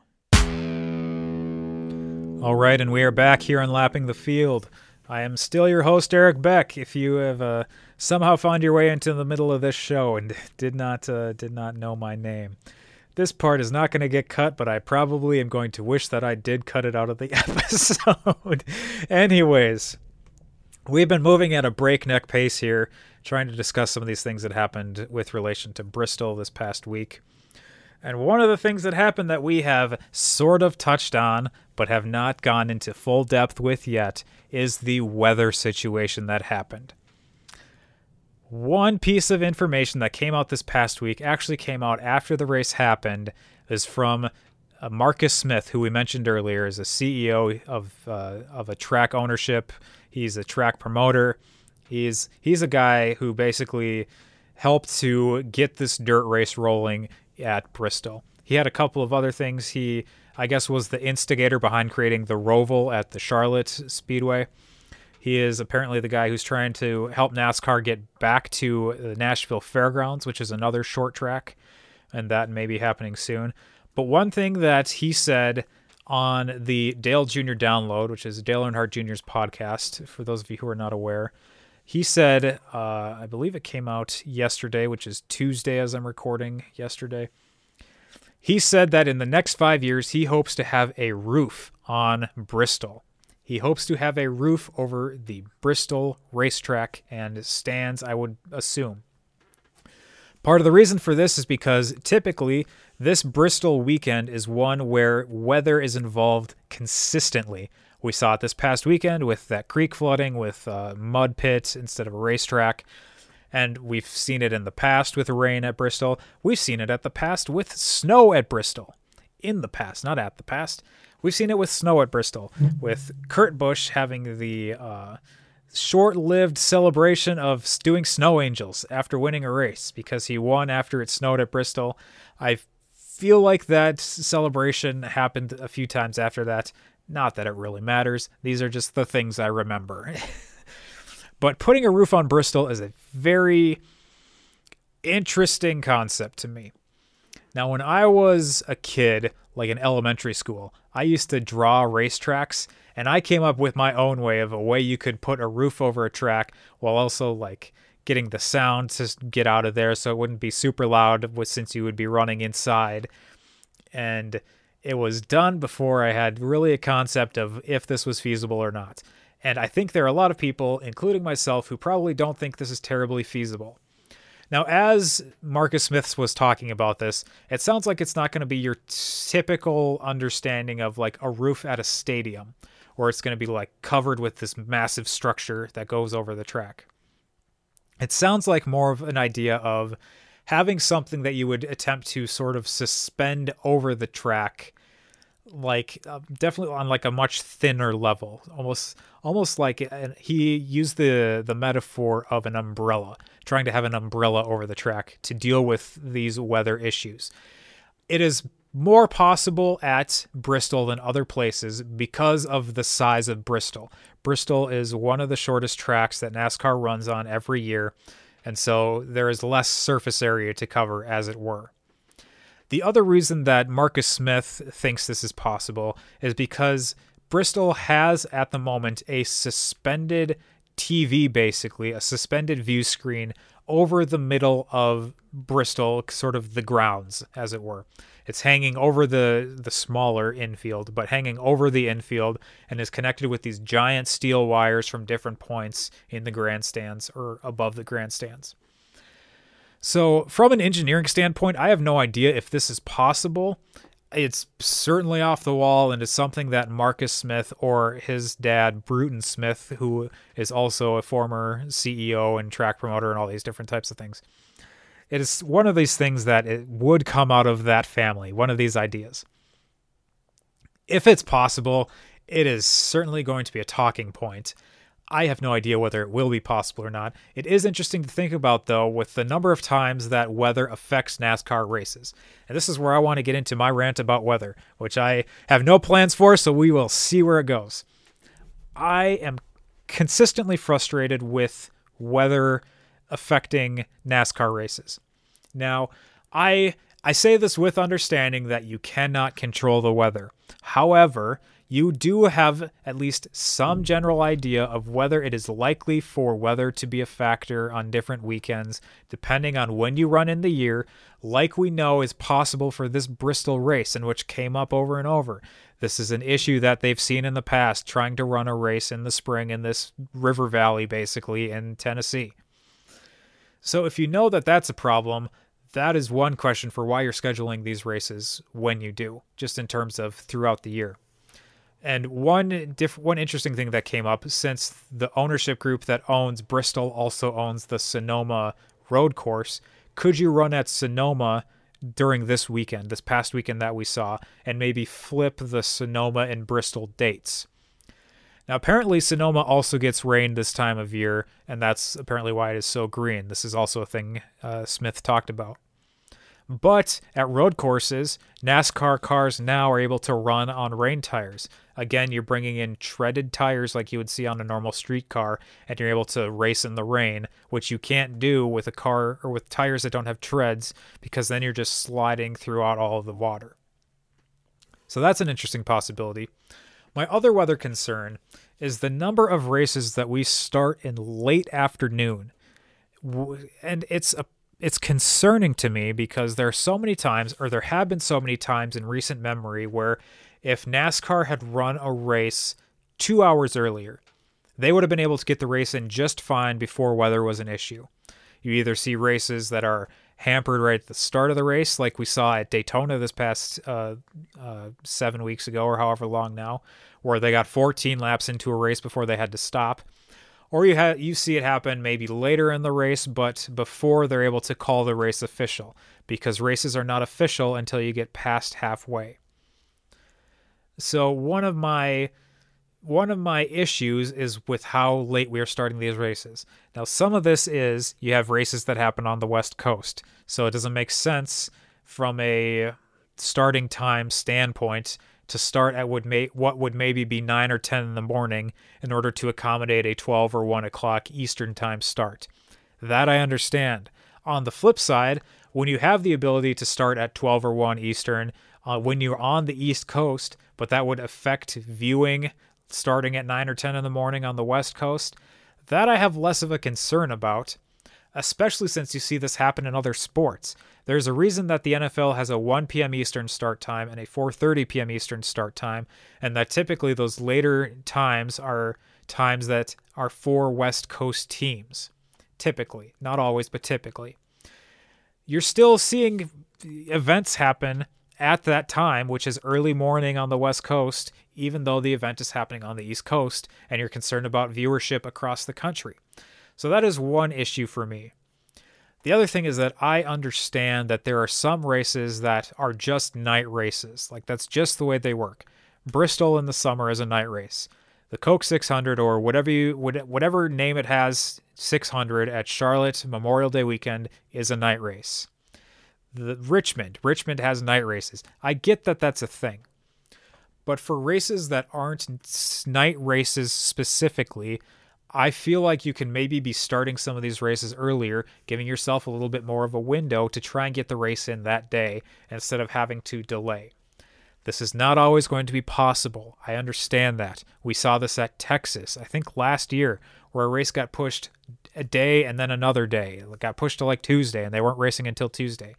A: All right, and we are back here on Lapping the Field. I am still your host, Eric Beck. If you have uh, somehow found your way into the middle of this show and did not uh, did not know my name, this part is not going to get cut, but I probably am going to wish that I did cut it out of the episode. Anyways, we've been moving at a breakneck pace here, trying to discuss some of these things that happened with relation to Bristol this past week. And one of the things that happened that we have sort of touched on, but have not gone into full depth with yet, is the weather situation that happened. One piece of information that came out this past week actually came out after the race happened is from uh, Marcus Smith, who we mentioned earlier, is a CEO of uh, of a track ownership. He's a track promoter. He's he's a guy who basically helped to get this dirt race rolling at Bristol. He had a couple of other things. He, I guess, was the instigator behind creating the Roval at the Charlotte Speedway. He is apparently the guy who's trying to help NASCAR get back to the Nashville Fairgrounds, which is another short track, and that may be happening soon. But one thing that he said on the Dale Jr. download, which is Dale Earnhardt Jr.'s podcast, for those of you who are not aware, he said, uh, I believe it came out yesterday, which is Tuesday as I'm recording yesterday. He said that in the next five years, he hopes to have a roof on Bristol. He hopes to have a roof over the Bristol racetrack and stands, I would assume. Part of the reason for this is because typically this Bristol weekend is one where weather is involved consistently. We saw it this past weekend with that creek flooding, with uh, mud pits instead of a racetrack. And we've seen it in the past with rain at Bristol. We've seen it at the past with snow at Bristol. In the past, not at the past. We've seen it with snow at Bristol, with Kurt Busch having the uh, short lived celebration of doing snow angels after winning a race because he won after it snowed at Bristol. I feel like that celebration happened a few times after that. Not that it really matters. These are just the things I remember. but putting a roof on Bristol is a very interesting concept to me. Now, when I was a kid, like in elementary school, I used to draw racetracks and I came up with my own way of a way you could put a roof over a track while also like getting the sound to get out of there so it wouldn't be super loud since you would be running inside. And it was done before I had really a concept of if this was feasible or not. And I think there are a lot of people, including myself, who probably don't think this is terribly feasible. Now, as Marcus Smith was talking about this, it sounds like it's not going to be your typical understanding of like a roof at a stadium, where it's going to be like covered with this massive structure that goes over the track. It sounds like more of an idea of having something that you would attempt to sort of suspend over the track like uh, definitely on like a much thinner level almost almost like he used the the metaphor of an umbrella trying to have an umbrella over the track to deal with these weather issues it is more possible at Bristol than other places because of the size of Bristol. Bristol is one of the shortest tracks that NASCAR runs on every year, and so there is less surface area to cover, as it were. The other reason that Marcus Smith thinks this is possible is because Bristol has at the moment a suspended TV, basically, a suspended view screen over the middle of Bristol, sort of the grounds, as it were. It's hanging over the the smaller infield, but hanging over the infield and is connected with these giant steel wires from different points in the grandstands or above the grandstands. So, from an engineering standpoint, I have no idea if this is possible. It's certainly off the wall and is something that Marcus Smith or his dad, Bruton Smith, who is also a former CEO and track promoter and all these different types of things. It is one of these things that it would come out of that family, one of these ideas. If it's possible, it is certainly going to be a talking point. I have no idea whether it will be possible or not. It is interesting to think about, though, with the number of times that weather affects NASCAR races. And this is where I want to get into my rant about weather, which I have no plans for, so we will see where it goes. I am consistently frustrated with weather affecting NASCAR races. Now, I I say this with understanding that you cannot control the weather. However, you do have at least some general idea of whether it is likely for weather to be a factor on different weekends, depending on when you run in the year, like we know is possible for this Bristol race, and which came up over and over. This is an issue that they've seen in the past, trying to run a race in the spring in this river valley, basically, in Tennessee. So if you know that that's a problem, that is one question for why you're scheduling these races when you do, just in terms of throughout the year. And one diff- one interesting thing that came up since the ownership group that owns Bristol also owns the Sonoma road course, could you run at Sonoma during this weekend, this past weekend that we saw, and maybe flip the Sonoma and Bristol dates? Now, apparently, Sonoma also gets rain this time of year, and that's apparently why it is so green. This is also a thing uh, Smith talked about. But at road courses, NASCAR cars now are able to run on rain tires. Again, you're bringing in treaded tires like you would see on a normal street car, and you're able to race in the rain, which you can't do with a car or with tires that don't have treads because then you're just sliding throughout all of the water. So that's an interesting possibility. My other weather concern is the number of races that we start in late afternoon. And it's a it's concerning to me because there are so many times, or there have been so many times in recent memory, where if NASCAR had run a race two hours earlier, they would have been able to get the race in just fine before weather was an issue. You either see races that are hampered right at the start of the race, like we saw at Daytona this past uh, uh, seven weeks ago, or however long now, where they got 14 laps into a race before they had to stop or you have you see it happen maybe later in the race but before they're able to call the race official because races are not official until you get past halfway so one of my one of my issues is with how late we are starting these races. Now, some of this is you have races that happen on the West Coast, so it doesn't make sense from a starting time standpoint to start at would may, what would maybe be 9 or 10 in the morning in order to accommodate a 12 or 1 o'clock Eastern time start. That I understand. On the flip side, when you have the ability to start at 12 or 1 Eastern, uh, when you're on the East Coast, but that would affect viewing starting at 9 or 10 in the morning on the West Coast, that I have less of a concern about. especially since you see this happen in other sports. There's a reason that the NFL has a 1 p.m. Eastern start time and a 4:30 p.m. Eastern start time, and that typically those later times are times that are for West Coast teams. Typically, not always, but typically. You're still seeing events happen at that time, which is early morning on the West Coast, even though the event is happening on the East Coast, and you're concerned about viewership across the country. So that is one issue for me. The other thing is that I understand that there are some races that are just night races. Like that's just the way they work. Bristol in the summer is a night race. The Coke 600 or whatever you whatever name it has 600 at Charlotte Memorial Day weekend is a night race. The Richmond, Richmond has night races. I get that that's a thing. But for races that aren't night races specifically, I feel like you can maybe be starting some of these races earlier, giving yourself a little bit more of a window to try and get the race in that day instead of having to delay. This is not always going to be possible. I understand that. We saw this at Texas, I think last year, where a race got pushed a day and then another day. It got pushed to like Tuesday and they weren't racing until Tuesday.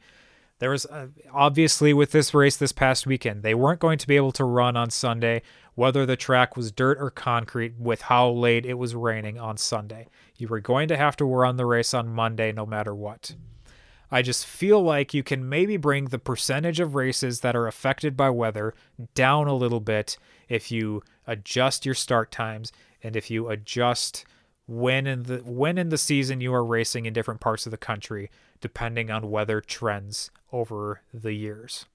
A: There was uh, obviously with this race this past weekend, they weren't going to be able to run on Sunday, whether the track was dirt or concrete, with how late it was raining on Sunday. You were going to have to run the race on Monday no matter what. I just feel like you can maybe bring the percentage of races that are affected by weather down a little bit if you adjust your start times and if you adjust when in the when in the season you are racing in different parts of the country depending on weather trends over the years.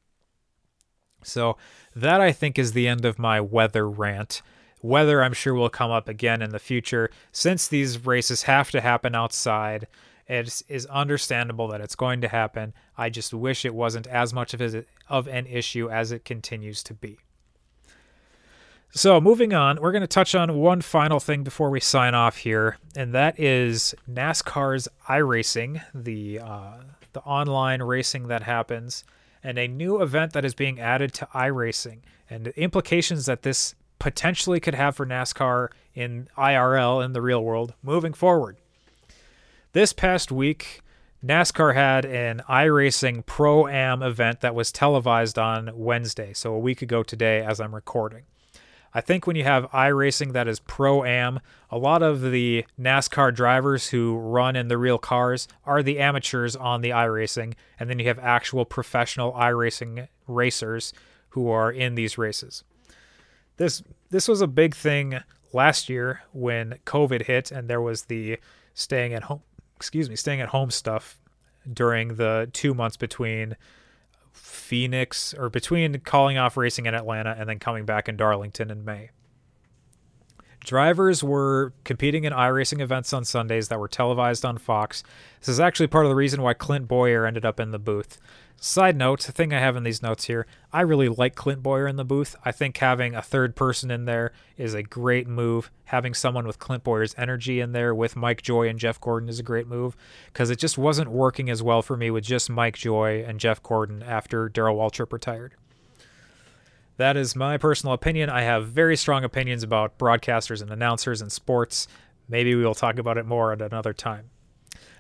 A: So that I think is the end of my weather rant. Weather I'm sure will come up again in the future since these races have to happen outside. It is understandable that it's going to happen. I just wish it wasn't as much of, a, of an issue as it continues to be. So, moving on, we're going to touch on one final thing before we sign off here, and that is NASCAR's iRacing, the uh, the online racing that happens, and a new event that is being added to iRacing, and the implications that this potentially could have for NASCAR in IRL in the real world moving forward. This past week, NASCAR had an iRacing Pro Am event that was televised on Wednesday, so a week ago today as I'm recording. I think when you have iRacing that is pro am, a lot of the NASCAR drivers who run in the real cars are the amateurs on the iRacing, and then you have actual professional iRacing racers who are in these races. This this was a big thing last year when COVID hit and there was the staying at home excuse me, staying at home stuff during the 2 months between Phoenix or between calling off racing in Atlanta and then coming back in Darlington in May. Drivers were competing in iRacing events on Sundays that were televised on Fox. This is actually part of the reason why Clint Bowyer ended up in the booth. Side note, the thing I have in these notes here, I really like Clint Bowyer in the booth. I think having a third person in there is a great move. Having someone with Clint Bowyer's energy in there with Mike Joy and Jeff Gordon is a great move because it just wasn't working as well for me with just Mike Joy and Jeff Gordon after Darrell Waltrip retired. That is my personal opinion. I have very strong opinions about broadcasters and announcers and sports. Maybe we will talk about it more at another time.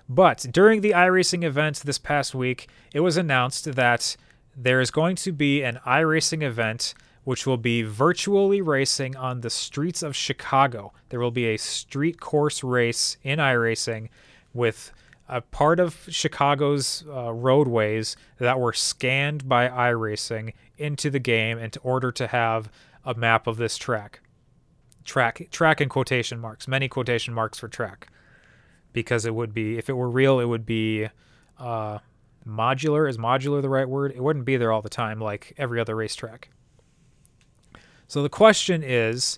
A: But during the iRacing event this past week, it was announced that there is going to be an iRacing event which will be virtually racing on the streets of Chicago. There will be a street course race in iRacing with a part of Chicago's uh, roadways that were scanned by iRacing into the game in order to have a map of this track. Track, track in quotation marks, many quotation marks for track because it would be if it were real, it would be uh, modular. Is modular the right word? It wouldn't be there all the time like every other racetrack. So the question is,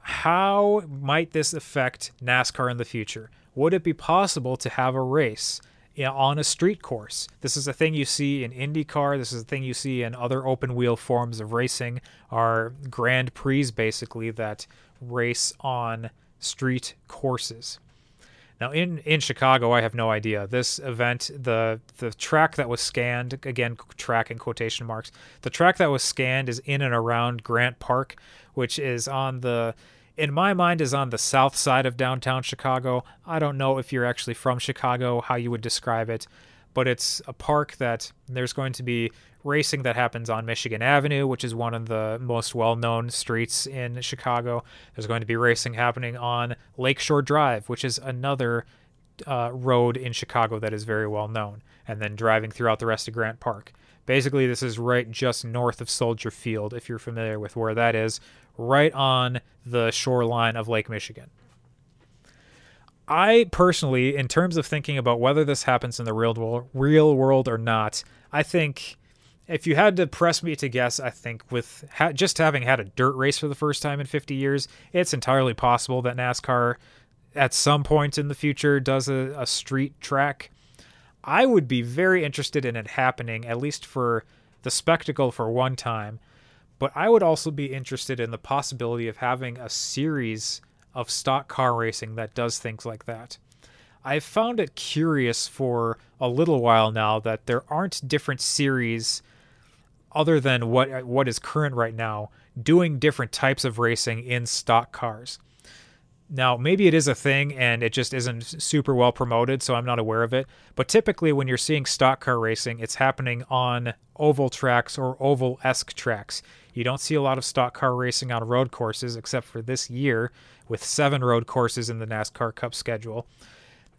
A: how might this affect NASCAR in the future? Would it be possible to have a race on a street course? This is a thing you see in IndyCar. This is a thing you see in other open wheel forms of racing, are Grand Prix basically that race on street courses. Now in in Chicago, I have no idea. This event, the the track that was scanned, again track in quotation marks, the track that was scanned is in and around Grant Park, which is on the in my mind is on the south side of downtown Chicago. I don't know if you're actually from Chicago, how you would describe it, but it's a park that there's going to be racing that happens on Michigan Avenue, which is one of the most well known streets in Chicago. There's going to be racing happening on Lakeshore Drive, which is another uh, road in Chicago that is very well known, and then driving throughout the rest of Grant Park. Basically, this is right just north of Soldier Field, if you're familiar with where that is, right on the shoreline of Lake Michigan. I personally, in terms of thinking about whether this happens in the real real world or not, I think if you had to press me to guess, I think with ha- just having had a dirt race for the first time in 50 years, it's entirely possible that NASCAR at some point in the future does a, a street track. I would be very interested in it happening, at least for the spectacle for one time. But I would also be interested in the possibility of having a series of stock car racing that does things like that. I've found it curious for a little while now that there aren't different series other than what what is current right now doing different types of racing in stock cars. Now, maybe it is a thing and it just isn't super well promoted, so I'm not aware of it. But typically, when you're seeing stock car racing, it's happening on oval tracks or oval esque tracks. You don't see a lot of stock car racing on road courses, except for this year, with seven road courses in the NASCAR Cup schedule.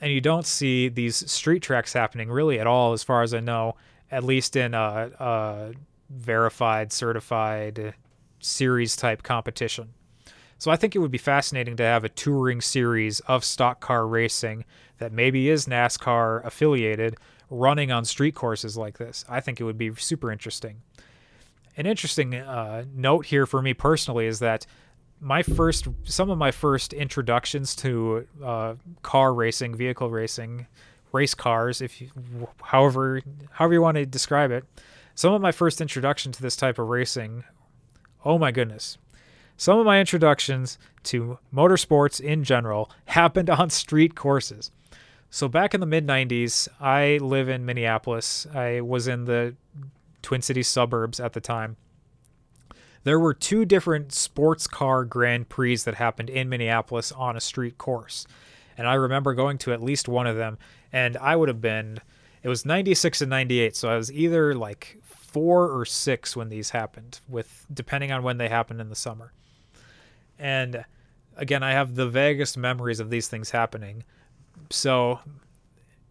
A: And you don't see these street tracks happening really at all, as far as I know, at least in a, a verified, certified uh, series type competition. So I think it would be fascinating to have a touring series of stock car racing that maybe is NASCAR affiliated running on street courses like this. I think it would be super interesting. An interesting uh, note here for me personally is that my first, some of my first introductions to uh, car racing, vehicle racing, race cars, if you, however, however you want to describe it, some of my first introduction to this type of racing. Oh my goodness, some of my introductions to motorsports in general happened on street courses. So back in the mid 90s, I live in Minneapolis. I was in the Twin Cities suburbs at the time. There were two different sports car Grand Prix that happened in Minneapolis on a street course. And I remember going to at least one of them, and I would have been, it was 96 and 98. So I was either like four or six when these happened, with depending on when they happened in the summer. And again, I have the vaguest memories of these things happening. So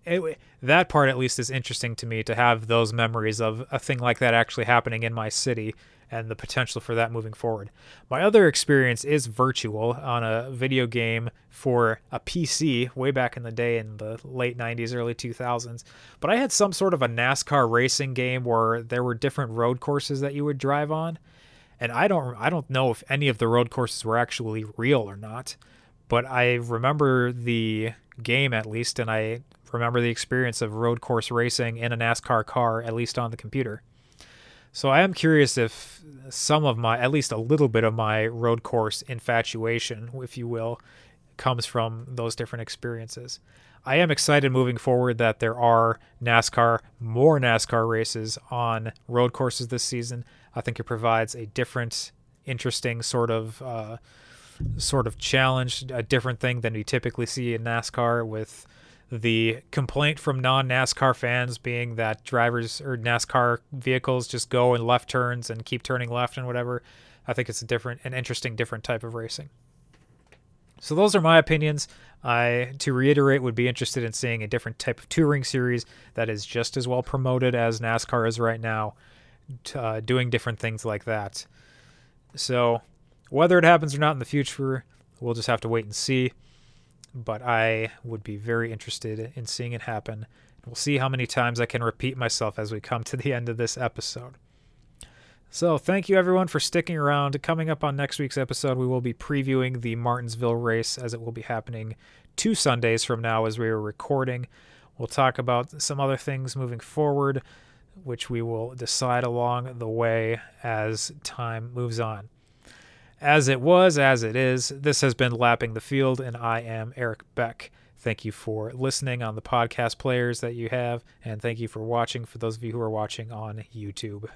A: it, that part at least is interesting to me to have those memories of a thing like that actually happening in my city and the potential for that moving forward. My other experience is virtual on a video game for a PC way back in the day in the late 90s, early 2000s. But I had some sort of a NASCAR racing game where there were different road courses that you would drive on and I don't I don't know if any of the road courses were actually real or not, but I remember the game at least, and I remember the experience of road course racing in a NASCAR car, at least on the computer. So I am curious if some of my, at least a little bit of my road course infatuation, if you will, comes from those different experiences. I am excited moving forward that there are NASCAR, more NASCAR races on road courses this season. I think it provides a different, interesting sort of uh, sort of challenge, a different thing than we typically see in NASCAR. With the complaint from non-NASCAR fans being that drivers or NASCAR vehicles just go in left turns and keep turning left and whatever. I think it's a different, an interesting, different type of racing. So those are my opinions. I, to reiterate, would be interested in seeing a different type of touring series that is just as well promoted as NASCAR is right now uh, doing different things like that. So, whether it happens or not in the future, we'll just have to wait and see. But I would be very interested in seeing it happen. We'll see how many times I can repeat myself as we come to the end of this episode. So, thank you everyone for sticking around. Coming up on next week's episode, we will be previewing the Martinsville race as it will be happening two Sundays from now as we are recording. We'll talk about some other things moving forward, which we will decide along the way as time moves on. As it was, as it is, this has been Lapping the Field, and I am Eric Beck. Thank you for listening on the podcast players that you have, and thank you for watching for those of you who are watching on YouTube.